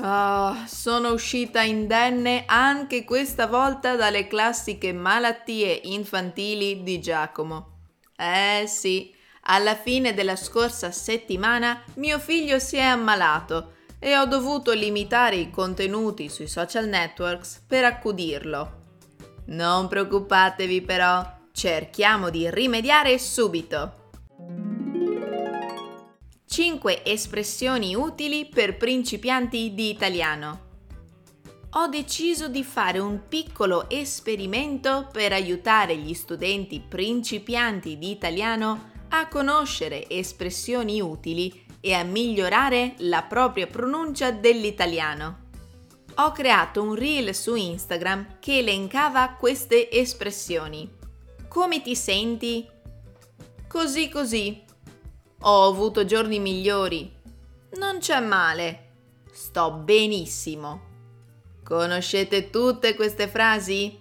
Oh, sono uscita indenne anche questa volta dalle classiche malattie infantili di Giacomo. Eh sì, alla fine della scorsa settimana mio figlio si è ammalato e ho dovuto limitare i contenuti sui social networks per accudirlo. Non preoccupatevi però, cerchiamo di rimediare subito. 5 espressioni utili per principianti di italiano. Ho deciso di fare un piccolo esperimento per aiutare gli studenti principianti di italiano a conoscere espressioni utili e a migliorare la propria pronuncia dell'italiano. Ho creato un reel su Instagram che elencava queste espressioni. Come ti senti? Così così. Ho avuto giorni migliori. Non c'è male. Sto benissimo. Conoscete tutte queste frasi?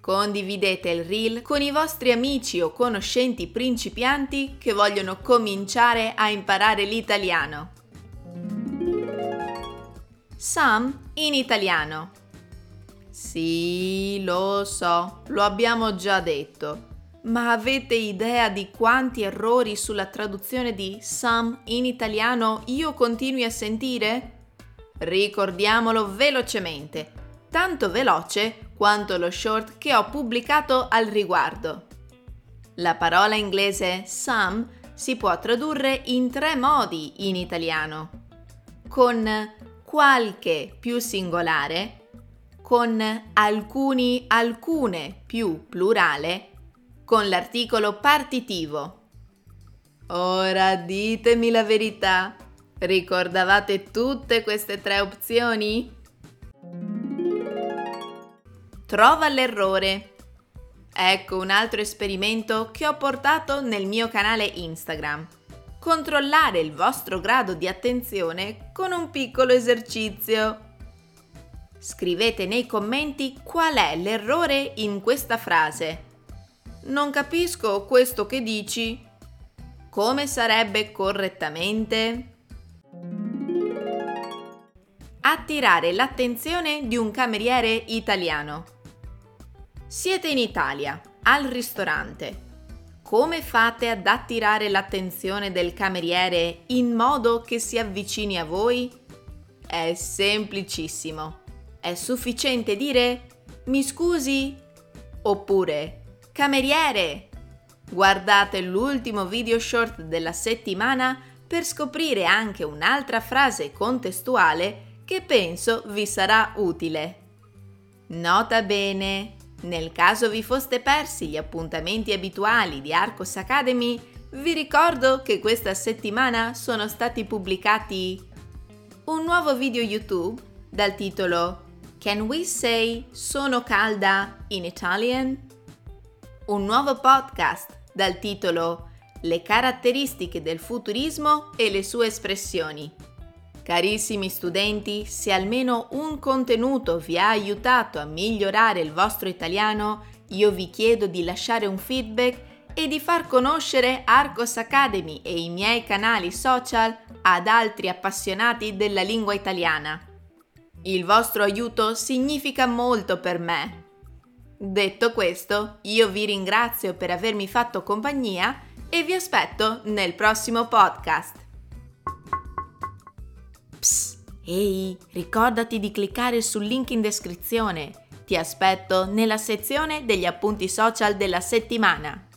Condividete il reel con i vostri amici o conoscenti principianti che vogliono cominciare a imparare l'italiano. Some in italiano. Sì, lo so, lo abbiamo già detto. Ma avete idea di quanti errori sulla traduzione di some in italiano io continui a sentire? Ricordiamolo velocemente tanto veloce quanto lo short che ho pubblicato al riguardo. La parola inglese some si può tradurre in tre modi in italiano. Con qualche più singolare, con alcuni alcune più plurale, con l'articolo partitivo. Ora ditemi la verità. Ricordavate tutte queste tre opzioni? Trova l'errore. Ecco un altro esperimento che ho portato nel mio canale Instagram. Controllare il vostro grado di attenzione con un piccolo esercizio. Scrivete nei commenti qual è l'errore in questa frase. Non capisco questo che dici. Come sarebbe correttamente? Attirare l'attenzione di un cameriere italiano. Siete in Italia, al ristorante. Come fate ad attirare l'attenzione del cameriere in modo che si avvicini a voi? È semplicissimo. È sufficiente dire mi scusi oppure cameriere. Guardate l'ultimo video short della settimana per scoprire anche un'altra frase contestuale che penso vi sarà utile. Nota bene, nel caso vi foste persi gli appuntamenti abituali di Arcos Academy, vi ricordo che questa settimana sono stati pubblicati un nuovo video YouTube dal titolo Can we say sono calda in Italian? Un nuovo podcast dal titolo Le caratteristiche del futurismo e le sue espressioni Carissimi studenti, se almeno un contenuto vi ha aiutato a migliorare il vostro italiano, io vi chiedo di lasciare un feedback e di far conoscere Arcos Academy e i miei canali social ad altri appassionati della lingua italiana. Il vostro aiuto significa molto per me. Detto questo, io vi ringrazio per avermi fatto compagnia e vi aspetto nel prossimo podcast. Psst, ehi, ricordati di cliccare sul link in descrizione. Ti aspetto nella sezione degli appunti social della settimana.